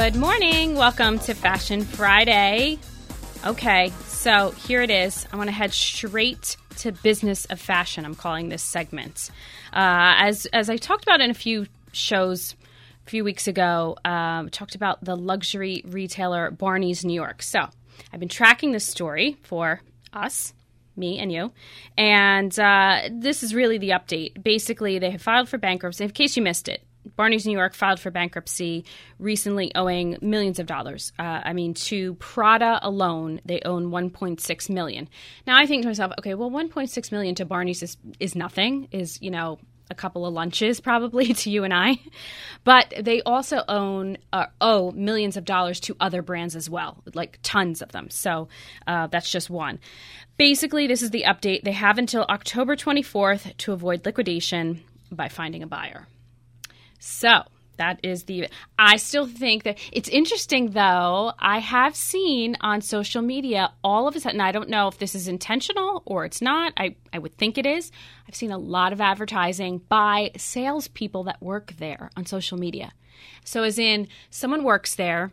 Good morning. Welcome to Fashion Friday. Okay, so here it is. I want to head straight to business of fashion. I'm calling this segment. Uh, as as I talked about in a few shows a few weeks ago, um, talked about the luxury retailer Barney's New York. So I've been tracking this story for us. Me and you. And uh, this is really the update. Basically, they have filed for bankruptcy. In case you missed it, Barney's New York filed for bankruptcy recently, owing millions of dollars. Uh, I mean, to Prada alone, they own 1.6 million. Now, I think to myself, okay, well, 1.6 million to Barney's is, is nothing. Is you know a couple of lunches probably to you and I, but they also own uh, owe millions of dollars to other brands as well, like tons of them. So uh, that's just one. Basically, this is the update. They have until October 24th to avoid liquidation by finding a buyer. So that is the. I still think that it's interesting, though. I have seen on social media all of a sudden, I don't know if this is intentional or it's not. I, I would think it is. I've seen a lot of advertising by salespeople that work there on social media. So, as in, someone works there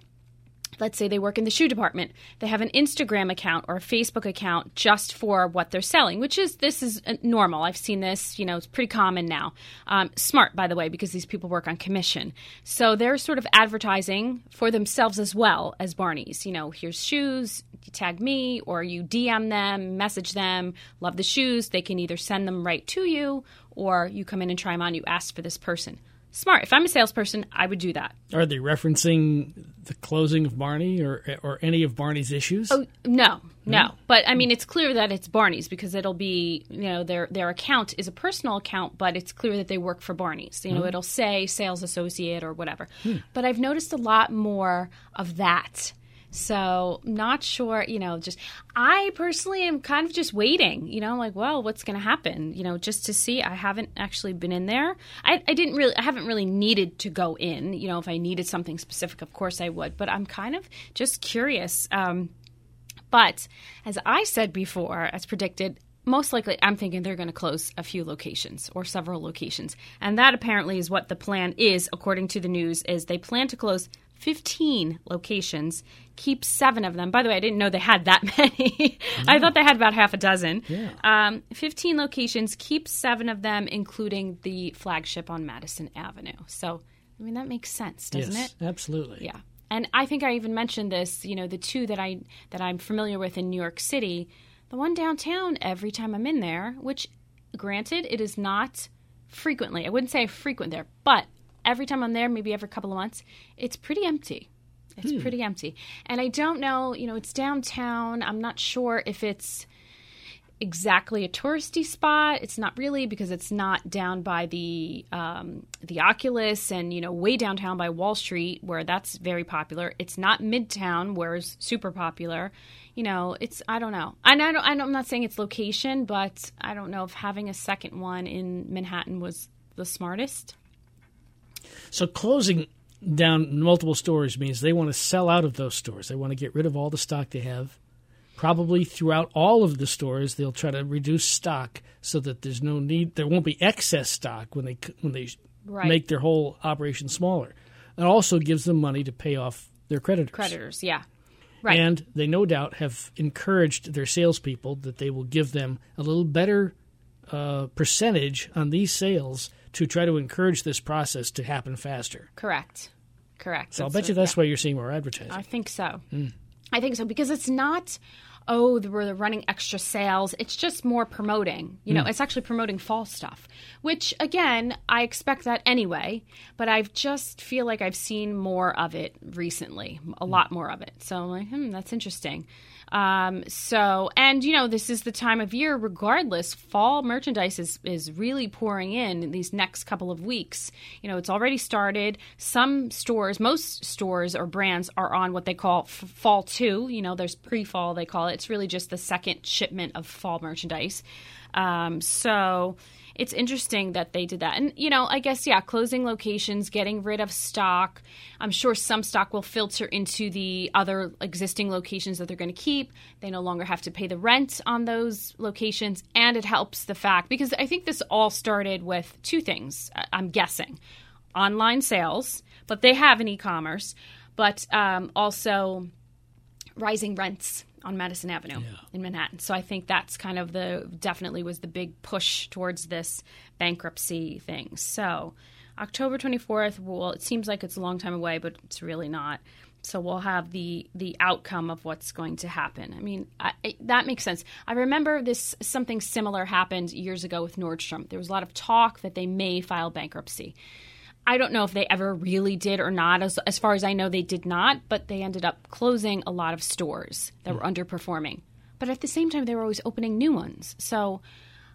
let's say they work in the shoe department. They have an instagram account or a facebook account just for what they're selling which is this is uh, normal. I've seen this you know it's pretty common now. Um, smart by the way because these people work on commission. So they're sort of advertising for themselves as well as barney's. You know here's shoes you tag me or you dm them message them love the shoes. They can either send them right to you or you come in and try them on. You ask for this person smart. If I'm a salesperson, I would do that. Are they referencing the closing of Barney or or any of Barney's issues? Oh no, no. But I mean, it's clear that it's Barney's because it'll be you know their their account is a personal account, but it's clear that they work for Barney's. You know, mm. it'll say sales associate or whatever. Hmm. But I've noticed a lot more of that so, not sure, you know, just I personally am kind of just waiting, you know, like, well, what's going to happen, you know, just to see. I haven't actually been in there. I, I didn't really, I haven't really needed to go in, you know, if I needed something specific, of course I would, but I'm kind of just curious. Um, but as I said before, as predicted, most likely I'm thinking they're going to close a few locations or several locations. And that apparently is what the plan is according to the news is they plan to close 15 locations, keep seven of them. By the way, I didn't know they had that many. I thought they had about half a dozen. Yeah. Um, 15 locations, keep seven of them, including the flagship on Madison Avenue. So, I mean, that makes sense, doesn't yes, it? Absolutely. Yeah. And I think I even mentioned this, you know, the two that I that I'm familiar with in New York City, the one downtown every time I'm in there, which granted it is not frequently. I wouldn't say I frequent there, but every time I'm there, maybe every couple of months, it's pretty empty. It's hmm. pretty empty. And I don't know, you know, it's downtown. I'm not sure if it's exactly a touristy spot. It's not really because it's not down by the um, the Oculus and you know way downtown by Wall Street where that's very popular. It's not Midtown where it's super popular. You know, it's I don't know. And I don't, I'm not saying it's location, but I don't know if having a second one in Manhattan was the smartest. So closing down multiple stores means they want to sell out of those stores. They want to get rid of all the stock they have. Probably throughout all of the stores, they'll try to reduce stock so that there's no need. There won't be excess stock when they when they right. make their whole operation smaller. It also gives them money to pay off their creditors. Creditors, yeah. Right. And they no doubt have encouraged their salespeople that they will give them a little better uh, percentage on these sales to try to encourage this process to happen faster. Correct. Correct. So I'll bet you that's yeah. why you're seeing more advertising. I think so. Mm. I think so because it's not oh, we're running extra sales. It's just more promoting. You know, mm. it's actually promoting fall stuff, which again, I expect that anyway, but I just feel like I've seen more of it recently, a mm. lot more of it. So I'm like, hmm, that's interesting. Um, so, and you know, this is the time of year, regardless, fall merchandise is, is really pouring in these next couple of weeks. You know, it's already started. Some stores, most stores or brands are on what they call f- fall two. You know, there's pre fall, they call it. It's really just the second shipment of fall merchandise. Um, so, it's interesting that they did that. And, you know, I guess, yeah, closing locations, getting rid of stock. I'm sure some stock will filter into the other existing locations that they're going to keep. They no longer have to pay the rent on those locations. And it helps the fact, because I think this all started with two things, I'm guessing online sales, but they have an e commerce. but um, also rising rents on Madison Avenue Yeah. in Manhattan. So I think that's kind of the definitely was the big push towards this bankruptcy thing. So October 24th, well, it seems like it's a long time away, but it's really not. So we'll have the the outcome of what's going to happen. I mean, I, I, that makes sense. I remember this something similar happened years ago with Nordstrom. There was a lot of talk that they may file bankruptcy. I don't know if they ever really did or not. As, as far as I know, they did not, but they ended up closing a lot of stores that were underperforming. But at the same time, they were always opening new ones. So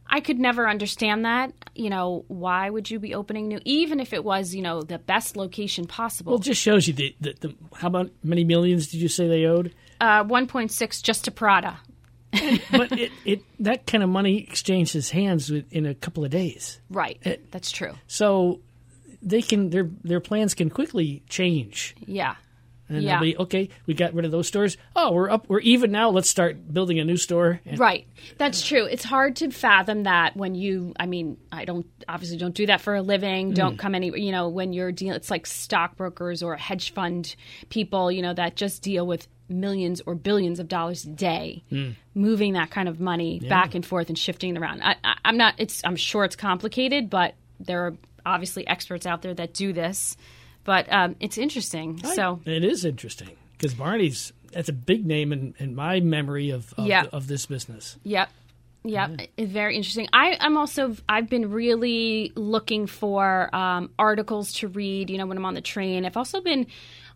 I could never understand that. You know, why would you be opening new, even if it was, you know, the best location possible? Well, it just shows you the, the, the how about many millions did you say they owed? uh, 1.6 just to Prada. but it, it that kind of money exchanges hands with, in a couple of days. Right. That's true. So they can their their plans can quickly change. Yeah. And Yeah. they'll be okay. We got rid of those stores. Oh, we're up. We're even now. Let's start building a new store. And Right. That's true. It's hard to fathom that when you, I mean, I don't, obviously don't do that for a living. Mm-hmm. Don't come any, you know, when you're dealing, it's like stockbrokers or hedge fund people, you know, that just deal with millions or billions of dollars a day, mm. moving that kind of money back and forth and shifting it around. I, I, I'm not, it's, I'm sure it's complicated, but there are obviously experts out there that do this. But um, it's interesting. So, it is interesting because Barney's that's a big name in, in my memory of of, Yeah. of this business. Yep. Yep, it's very interesting. I, I'm also I've been really looking for um, articles to read. You know, when I'm on the train, I've also been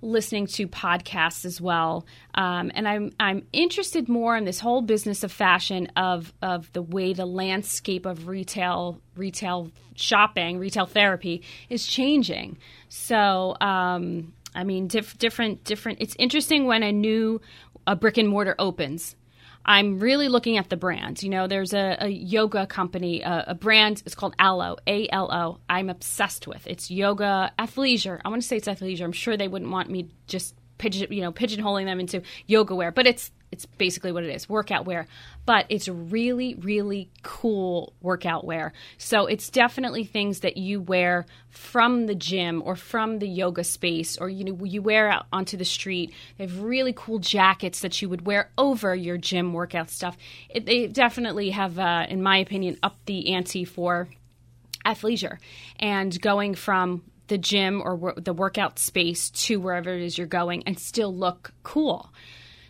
listening to podcasts as well, um, and I'm I'm interested more in this whole business of fashion of of the way the landscape of retail retail shopping retail therapy is changing. So. Um, I mean, diff- different, different. It's interesting when a new a brick and mortar opens. I'm really looking at the brands. You know, there's a, a yoga company, a, a brand. It's called Alo, A L O. I'm obsessed with. It's yoga athleisure. I want to say it's athleisure. I'm sure they wouldn't want me just pigeon, you know, pigeonholing them into yoga wear, but it's it's basically what it is, workout wear. But it's really, really cool workout wear. So it's definitely things that you wear from the gym or from the yoga space, or you know, you wear out onto the street. They have really cool jackets that you would wear over your gym workout stuff. It, they definitely have, uh, in my opinion, upped the ante for athleisure and going from the gym or the workout space to wherever it is you're going and still look cool.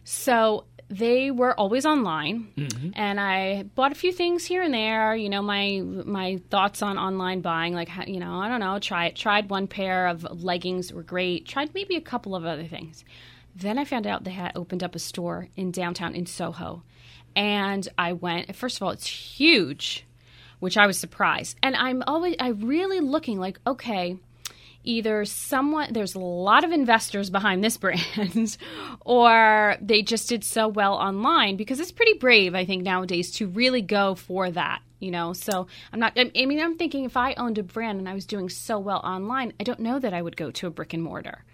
So they were always online, mm-hmm. and I bought a few things here and there. You know, my my thoughts on online buying, like how- you know, I don't know, try it. Tried one pair of leggings were great. Tried maybe a couple of other things. Then I found out they had opened up a store in downtown in Soho, and I went. First of all, it's huge, which I was surprised, and I'm always I really looking like okay either someone there's a lot of investors behind this brand or they just did so well online because it's pretty brave i think nowadays to really go for that you know so i'm not i mean i'm thinking if i owned a brand and i was doing so well online i don't know that i would go to a brick and mortar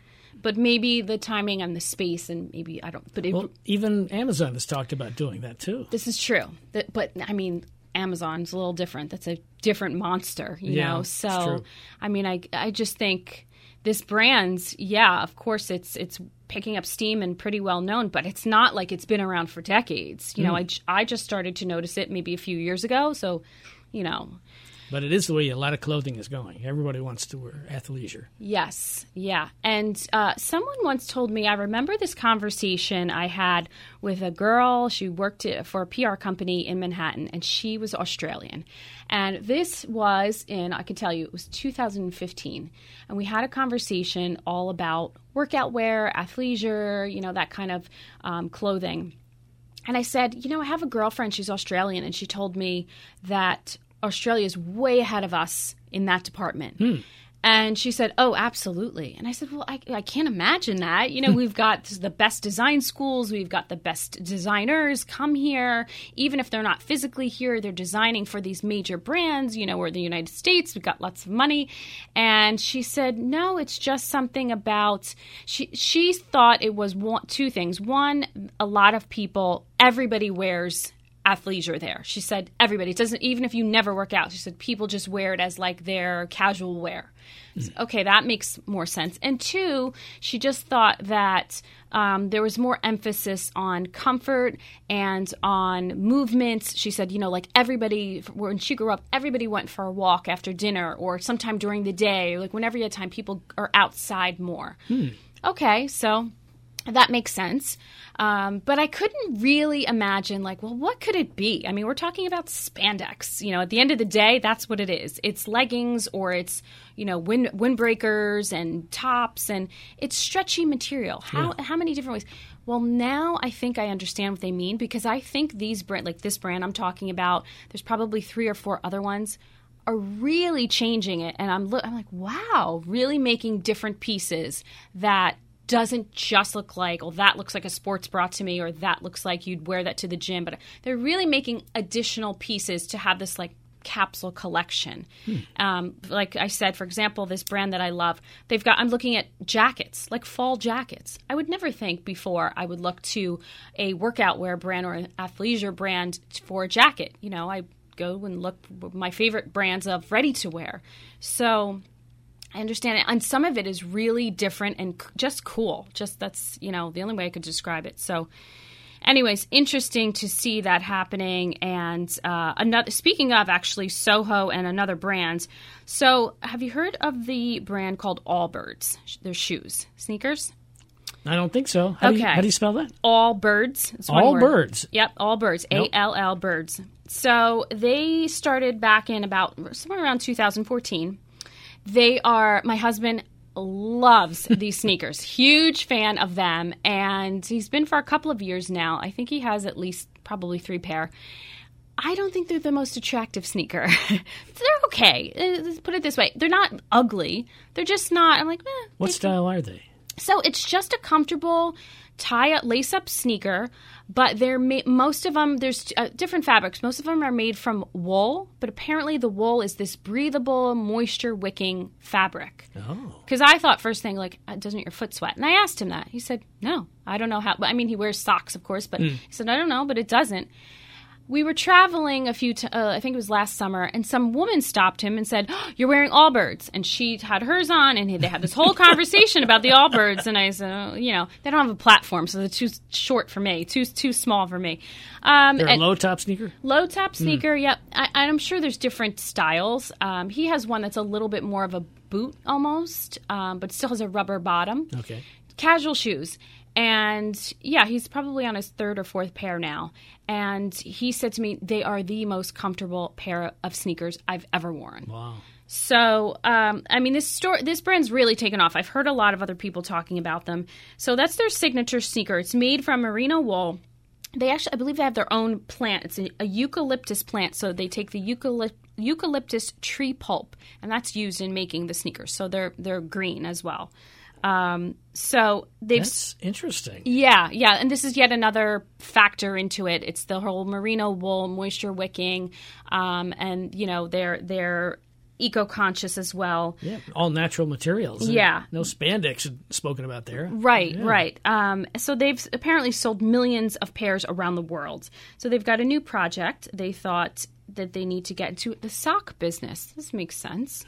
but maybe the timing and the space and maybe i don't but it, Well, even Amazon has talked about doing that too. this is true. But I mean, Amazon's a little different. That's a different monster, you Yeah, know. So. I mean, I I just think this brand's yeah, of course, it's it's picking up steam and pretty well known, but it's not like it's been around for decades. You know, mm. I I just started to notice it maybe a few years ago. So, you know, But it is the way a lot of clothing is going. Everybody wants to wear athleisure. Yes, yeah. And uh, someone once told me, I remember this conversation I had with a girl. She worked for a PR company in Manhattan, and she was Australian. And this was in, I can tell you, it was 2015. And we had a conversation all about workout wear, athleisure, you know, that kind of um, clothing. And I said, you know, I have a girlfriend, she's Australian, and she told me that Australia is way ahead of us in that department. Hmm. And she said, Oh, absolutely. And I said, Well, I, I can't imagine that. You know, we've got the best design schools, we've got the best designers come here. Even if they're not physically here, they're designing for these major brands. You know, we're the United States, we've got lots of money. And she said, No, it's just something about, she, she thought it was one, two things. One, a lot of people, everybody wears athleisure there. She said everybody it doesn't even if you never work out. She said people just wear it as like their casual wear. So, okay, that makes more sense. And two, she just thought that um, there was more emphasis on comfort and on movements. She said, you know, like everybody when she grew up, everybody went for a walk after dinner or sometime during the day, like whenever you had time, people are outside more. Okay, so that makes sense. Um, but I couldn't really imagine, like, well, what could it be? I mean, we're talking about spandex. You know, at the end of the day, that's what it is. It's leggings or it's, you know, wind windbreakers and tops, and it's stretchy material. How how many different ways? Well, now I think I understand what they mean because I think these brand, like this brand I'm talking about, there's probably three or four other ones are really changing it and I'm lo- I'm like wow really making different pieces that doesn't just look like well that looks like a sports bra to me or that looks like you'd wear that to the gym but they're really making additional pieces to have this like capsule collection. Um, like i said for example this brand that i love they've got i'm looking at jackets like fall jackets. I would never think before i would look to a workout wear brand or an athleisure brand for a jacket. You know i go and look my favorite brands of ready to wear so I understand it. And some of it is really different and c- just cool. Just that's, you know, the only way I could describe it. So, anyways, interesting to see that happening. And uh, another, speaking of actually Soho and another brand. So, have you heard of the brand called Allbirds? Their shoes, sneakers? I don't think so. How, do, you, Okay. how do you spell that? All birds. All word. birds. Yep, all birds. A. L L birds. So they started back in about somewhere around 2014. They are my husband loves these sneakers. Huge fan of them and he's been for a couple of years now. I think he has at least probably 3 pair. I don't think they're the most attractive sneaker. they're okay. Uh, Let's put it this way. They're not ugly. They're just not I'm like, eh, What style are they? so it's just a comfortable tie up lace up sneaker, but they're ma- most of them there's uh, different fabrics. Most of them are made from wool, but apparently the wool is this breathable, moisture wicking fabric. Oh. Because I thought first thing like, uh, doesn't your foot sweat? And I asked him that. He said, no, I don't know how. But I mean, he wears socks, of course, but he said, I don't know, but it doesn't. We were traveling a few, t- uh, I think it was last summer, and some woman stopped him and said, oh, "You're wearing Allbirds," and she had hers on, and they had this whole conversation about the Allbirds. And I said, oh, "You know, they don't have a platform, so they're too short for me, too too small for me." Um, They're a low top sneaker? Low top sneaker, yep. I, I'm sure there's different styles. Um, he has one that's a little bit more of a boot almost, um, but still has a rubber bottom. Okay. Casual shoes. And yeah, he's probably on his third or fourth pair now. And he said to me, they are the most comfortable pair of sneakers I've ever worn. Wow. So, um, I mean, this store, this brand's really taken off. I've heard a lot of other people talking about them. So that's their signature sneaker. It's made from merino wool. They actually, I believe, they have their own plant. It's a, a eucalyptus plant. So they take the eucalyptus eucalyptus tree pulp, and that's used in making the sneakers. So they're they're green as well. Um, so they've That's interesting. yeah, yeah, and this is yet another factor into it. It's the whole merino wool, moisture wicking, um, and you know they're they're eco conscious as well. Yeah, all natural materials. Yeah. no spandex spoken about there. Right, right. Um, so they've apparently sold millions of pairs around the world. So they've got a new project. They thought that they need to get into the sock business. This makes sense.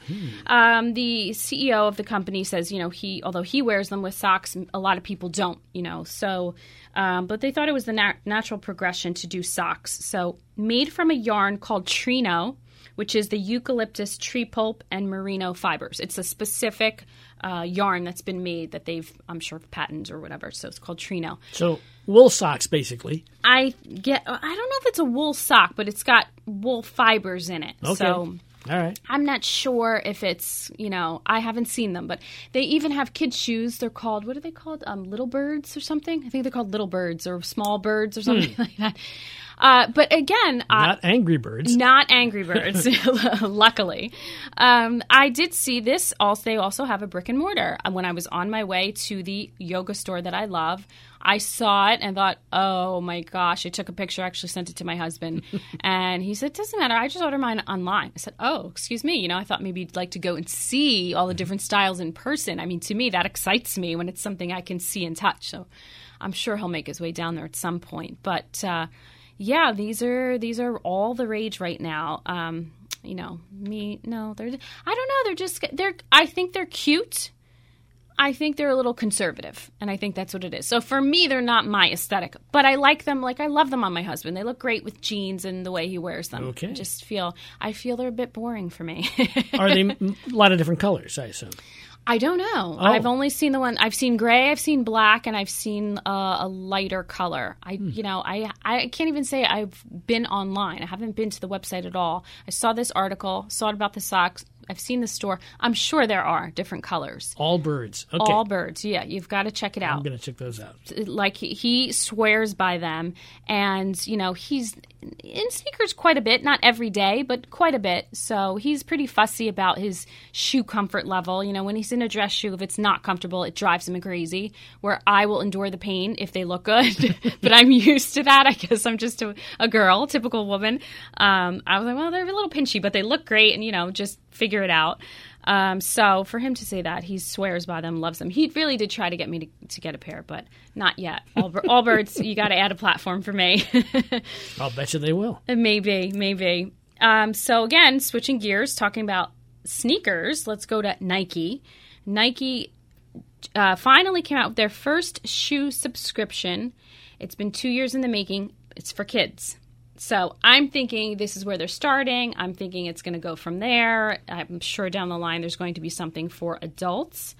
Um, the CEO of the company says, you know, he although he wears them with socks, a lot of people don't. You know, so um, but they thought it was the nat- natural progression to do socks. So made from a yarn called Trino which is the eucalyptus tree pulp and merino fibers. It's a specific uh, yarn that's been made that they've, I'm sure, patented or whatever. So it's called Trino. So wool socks, basically. I get, I don't know if it's a wool sock, but it's got wool fibers in it. Okay. So all right. I'm not sure if it's, you know, I haven't seen them, but they even have kids' shoes. They're called, what are they called? Um, little birds or something? I think they're called little birds or small birds or something like that. Uh, but again, I, Not Angry Birds. not Angry Birds, luckily. Um, I did see this. Also, they also have a brick and mortar. And When I was on my way to the yoga store that I love, I saw it and thought, "Oh my gosh!" I took a picture. Actually, sent it to my husband, and he said, "Doesn't matter. I just ordered mine online." I said, "Oh, excuse me. You know, I thought maybe you'd like to go and see all the different styles in person. I mean, to me, that excites me when it's something I can see and touch." So, I'm sure he'll make his way down there at some point, but. Uh, yeah, these are these are all the rage right now. Um, you know, me no, they're I don't know, they're just they're I think they're cute. I think they're a little conservative, and I think that's what it is. So for me, they're not my aesthetic, but I like them. Like I love them on my husband. They look great with jeans and the way he wears them. Okay. I just feel I feel they're a bit boring for me. Are they a lot of different colors? I assume. I don't know. I've only seen the one. I've seen gray. I've seen black, and I've seen uh, a lighter color. I, you know, I I can't even say I've been online. I haven't been to the website at all. I saw this article, saw it about the socks. I've seen the store. I'm sure there are different colors. All birds. Okay. All birds. Yeah, you've got to check it out I'm going to check those out. like he, he swears by them and you know he's in sneakers quite a bit not every day but quite a bit so he's pretty fussy about his shoe comfort level you know when he's in a dress shoe if it's not comfortable it drives him crazy where i will endure the pain if they look good but i'm used to that i guess i'm just a, a girl typical woman um, i was like well they're a little pinchy but they look great and you know just figure it out um, so for him to say that, he swears by them, loves them. He really did try to get me to, to get a pair, but not yet. All, Allbirds, you got to add a platform for me. I'll bet you they will. maybe, maybe. Um, so again, switching gears, talking about sneakers. Let's go to Nike. Nike uh, finally came out with their first shoe subscription. It's been two years in the making. It's for kids. So I'm thinking this is where they're starting. I'm thinking it's going to go from there. I'm sure down the line there's going to be something for adults.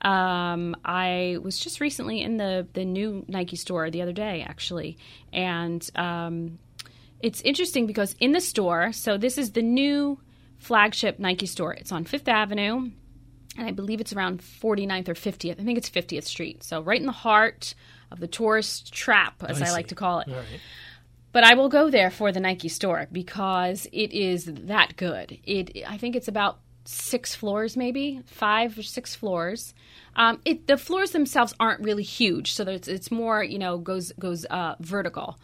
Um, I was just recently in the the new Nike store the other day, actually, and um, it's interesting because in the store, so this is the new flagship Nike store. It's on Fifth Avenue, and I believe it's around 49th or 50th. I think it's 50th Street. So right in the heart of the tourist trap, as I, see. like to call it. But I will go there for the Nike store because it is that good. It I think it's about six floors, maybe five or six floors. Um, it the floors themselves aren't really huge, so it's it's more you know goes goes uh, vertical.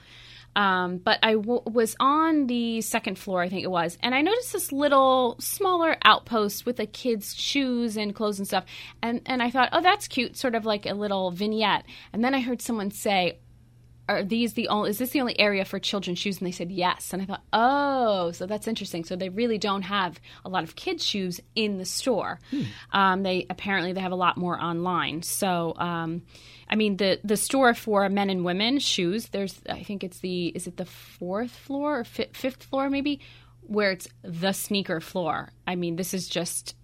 Um, but I w- was on the second floor, I think it was, and I noticed this little smaller outpost with the kids' shoes and clothes and stuff. And and I thought, oh, that's cute, sort of like a little vignette. And then I heard someone say, are these the only is this the only area for children's shoes? And they said yes. And i thought oh so that's interesting. So they really don't have a lot of kids shoes in the store. Um, they apparently they have a lot more online. So um, i mean the the store for men and women shoes there's i think it's the is it the fourth floor or fi- fifth floor maybe where it's the sneaker floor. I mean this is just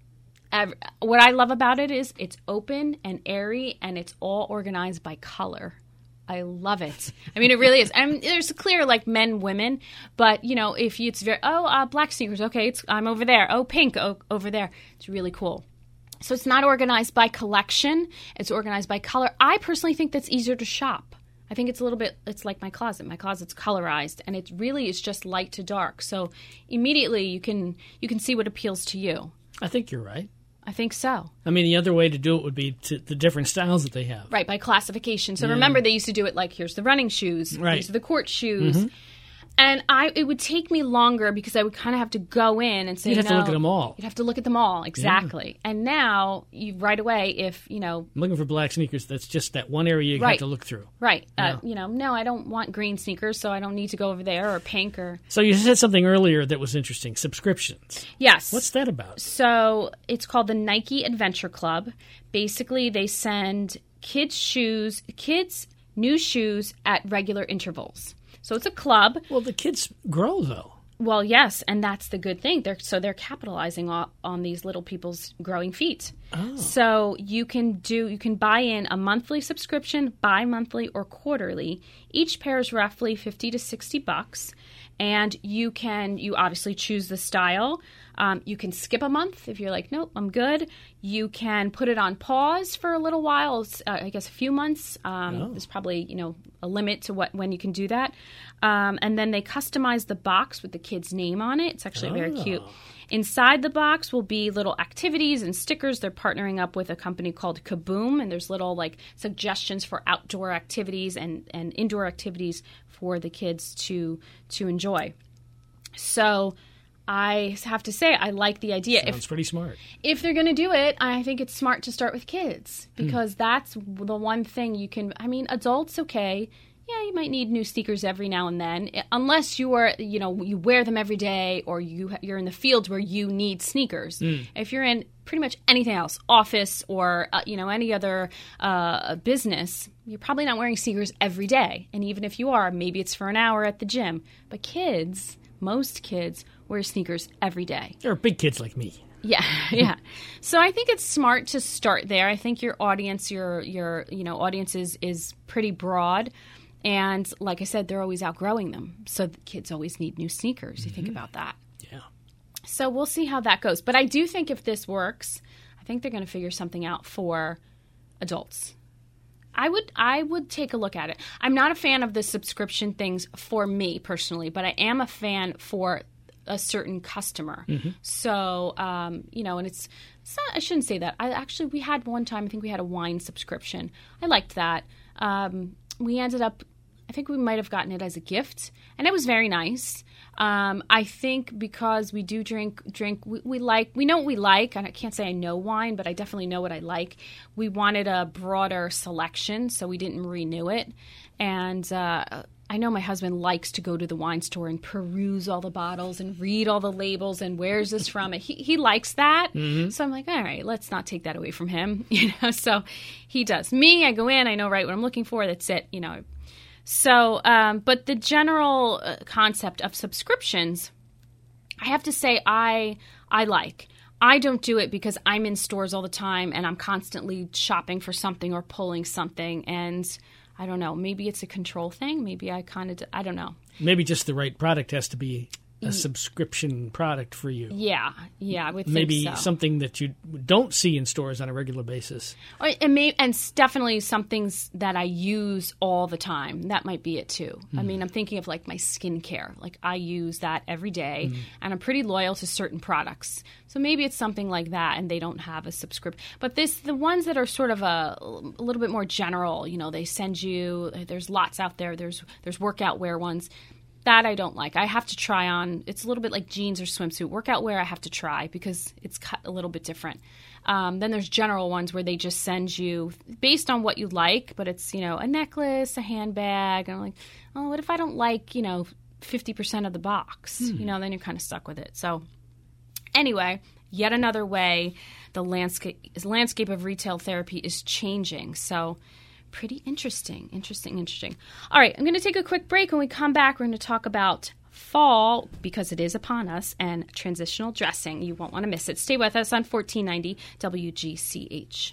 what i love about it is it's open and airy and it's all organized by color I love it. I mean, it really is. I mean, there's clear like men, women, but you know, if it's very oh, uh, black sneakers, okay, it's I'm over there. Oh, pink, oh, over there. It's really cool. So it's not organized by collection; it's organized by color. I personally think that's easier to shop. I think it's a little bit. It's like my closet. My closet's colorized, and it really is just light to dark. So immediately you can you can see what appeals to you. I think you're right. I think so. I mean, the other way to do it would be to the different styles that they have. Right, by classification. So remember, they used to do it like here's the running shoes, Right. these are the court shoes. Mm-hmm. And I, it would take me longer because I would kind of have to go in and say, You'd have to look at them all. You'd have to look at them all exactly. And now you right away, if you know, I'm looking for black sneakers. That's just that one area you Right. have to look through. right, Yeah. uh, you know, no, I don't want green sneakers, so I don't need to go over there or pink or So you said something earlier that was interesting. Subscriptions. yes. What's that about? So it's called the Nike Adventure Club. Basically, they send kids shoes, kids new shoes at regular intervals. So it's a club. Well, the kids grow though. Well, yes, and that's the good thing. They're so they're capitalizing on, on these little people's growing feet. Oh. So you can do you can buy in a monthly subscription, bi-monthly or quarterly. Each pair is roughly 50 to 60 bucks and you can you obviously choose the style. Um, you can skip a month if you're like, nope, I'm good. You can put it on pause for a little while. Uh, I guess a few months. Um, There's probably you know a limit to what when you can do that. Um, and then they customize the box with the kid's name on it. It's actually very cute. Inside the box will be little activities and stickers. They're partnering up with a company called Kaboom, and there's little like suggestions for outdoor activities and, and indoor activities for the kids to to enjoy. So I have to say I like the idea. If Sounds pretty smart. if they're going to do it, I think it's smart to start with kids because hmm. that's the one thing you can. I mean, adults, okay, yeah, you might need new sneakers every now and then, eh, unless you are, you know, you wear them every day or you you're in the fields where you need sneakers. Hmm. If you're in pretty much anything else, office or uh, you know any other uh, business, you're probably not wearing sneakers every day. And even if you are, maybe it's for an hour at the gym. But kids, most kids wear sneakers every day. Are big kids like me. Yeah, yeah. So I think it's smart to start there. I think your audience, your your you know audience is is pretty broad, and like I said, they're always outgrowing them. So the kids always need new sneakers. You think about that. So we'll see how that goes. But I do think if this works, I think they're going to figure something out for adults. I would I would take a look at it. I'm not a fan of the subscription things for me personally, but I am a fan for a certain customer. So um, you know, and it's, it's not, I shouldn't say that. I actually we had one time. I think we had a wine subscription. I liked that. Um, we ended up. I think we might have gotten it as a gift, and it was very nice. Um, I think because we do drink drink, we, we like we know what we like. And I can't say I know wine, but I definitely know what I like. We wanted a broader selection, so we didn't renew it. And uh, I know my husband likes to go to the wine store and peruse all the bottles and read all the labels and where's this from. He he likes that, so I'm like, all right, let's not take that away from him, you know. So he does. Me, I go in, I know right what I'm looking for. That's it, you know. So, um, but the general uh, concept of subscriptions, I have to say, I I like. I don't do it because I'm in stores all the time and I'm constantly shopping for something or pulling something, and I don't know. Maybe it's a control thing. Maybe I kind of I don't know. Maybe just the right product has to be a subscription product for you. Yeah, yeah, I would Maybe so. something that you don't see in stores on a regular basis. Or- and, may, and definitely some things that I use all the time. That might be it too. I hmm. mean, I'm thinking of like my skincare. Like I use that every day, hmm. and I'm pretty loyal to certain products. So maybe it's something like that, and they don't have a subscription. But this, the ones that are sort of a, a little bit more general. You know, they send you. There's lots out there. There's there's workout wear ones. That I don't like. I have to try on. It's a little bit like jeans or swimsuit. Workout wear I have to try because it's cut a little bit different. Um, then there's general ones where they just send you based on what you like, but it's you know a necklace, a handbag, and I'm like, oh, what if I don't like you know fifty percent of the box? You know, then you're kind of stuck with it. So anyway, yet another way the landscape landscape of retail therapy is changing. So pretty interesting, interesting, interesting. All right, I'm going to take a quick break. When we come back, we're going to talk about fall because it is upon us and transitional dressing. You won't want to miss it. Stay with us on 1490 WGCH.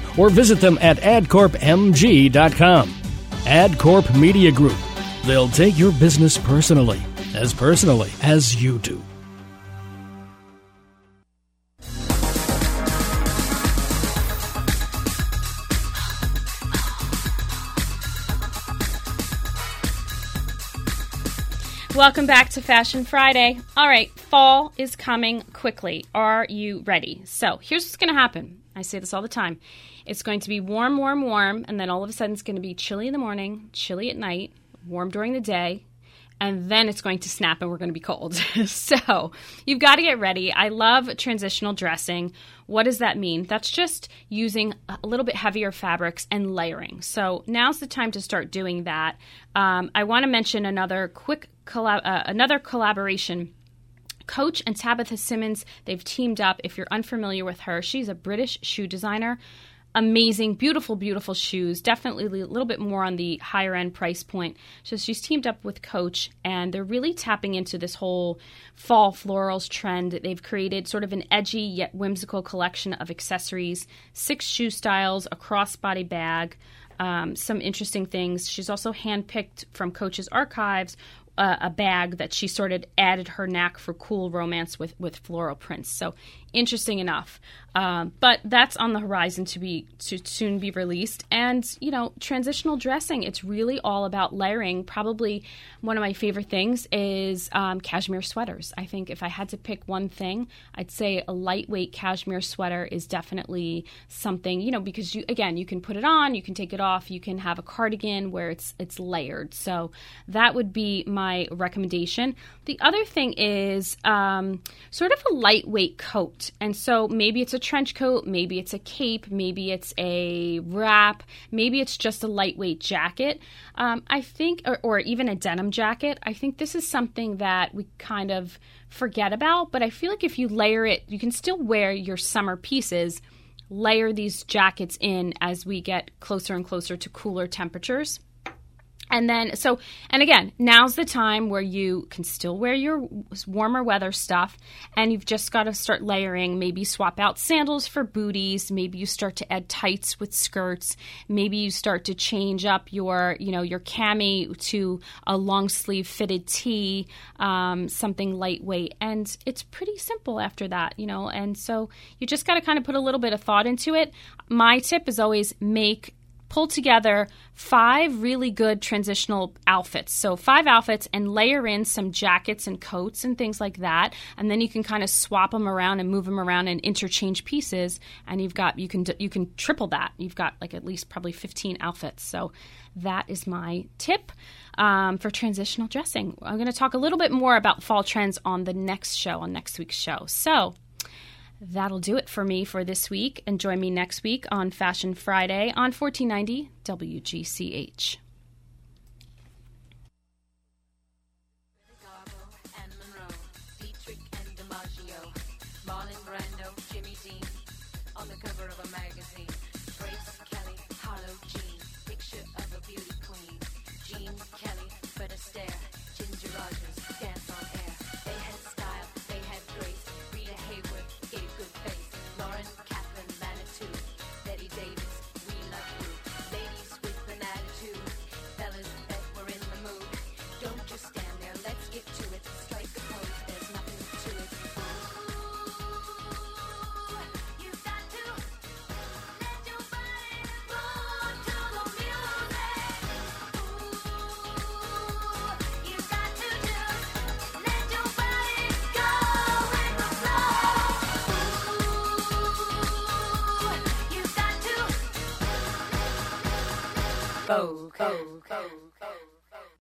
or visit them at adcorpmg.com. AdCorp Media Group. They'll take your business personally, as personally as you do. Welcome back to Fashion Friday. All right, fall is coming quickly. Are you ready? So, here's what's going to happen. I say this all the time. It's going to be warm, warm, warm, and then all of a sudden it's going to be chilly in the morning, chilly at night, warm during the day, and then it's going to snap and we're going to be cold. so, you've got to get ready. I love transitional dressing. What does that mean? That's just using a little bit heavier fabrics and layering. So, now's the time to start doing that. Um, I want to mention another quick collab- uh, another collaboration Coach and Tabitha Simmons, they've teamed up. If you're unfamiliar with her, she's a British shoe designer. Amazing, beautiful, beautiful shoes. Definitely a little bit more on the higher end price point. So she's teamed up with Coach, and they're really tapping into this whole fall florals trend. They've created sort of an edgy yet whimsical collection of accessories, six shoe styles, a crossbody bag. Um, some interesting things. She's also handpicked from Coach's archives uh, a bag that she sort of added her knack for cool romance with with floral prints. So interesting enough. Um, but that's on the horizon to be to soon be released. And you know, transitional dressing. It's really all about layering. Probably one of my favorite things is um, cashmere sweaters. I think if I had to pick one thing, I'd say a lightweight cashmere sweater is definitely something. You know, because you again, you can put it on, you can take it off, you can have a cardigan where it's it's layered. So that would be my recommendation. The other thing is um, sort of a lightweight coat, and so maybe it's a trench coat, maybe it's a cape, maybe it's a wrap, maybe it's just a lightweight jacket. Um, I think, or, or even a denim jacket. I think this is something that we kind of forget about, but I feel like if you layer it, you can still wear your summer pieces. Layer these jackets in as we get closer and closer to cooler temperatures. And then, so, and again, now's the time where you can still wear your warmer weather stuff, and you've just got to start layering. Maybe swap out sandals for booties. Maybe you start to add tights with skirts. Maybe you start to change up your, you know, your cami to a long sleeve fitted tee, um, something lightweight. And it's pretty simple after that, you know. And so you just got to kind of put a little bit of thought into it. My tip is always make pull together five really good transitional outfits. So, five outfits and layer in some jackets and coats and things like that. And then you can kind of swap them around and move them around and interchange pieces. And you've got, you can, you can triple that. You've got like at least probably 15 outfits. So, that is my tip um, for transitional dressing. I'm going to talk a little bit more about fall trends on the next show, on next week's show. So, That'll do it for me for this week. And join me next week on Fashion Friday on 1490 WGCH.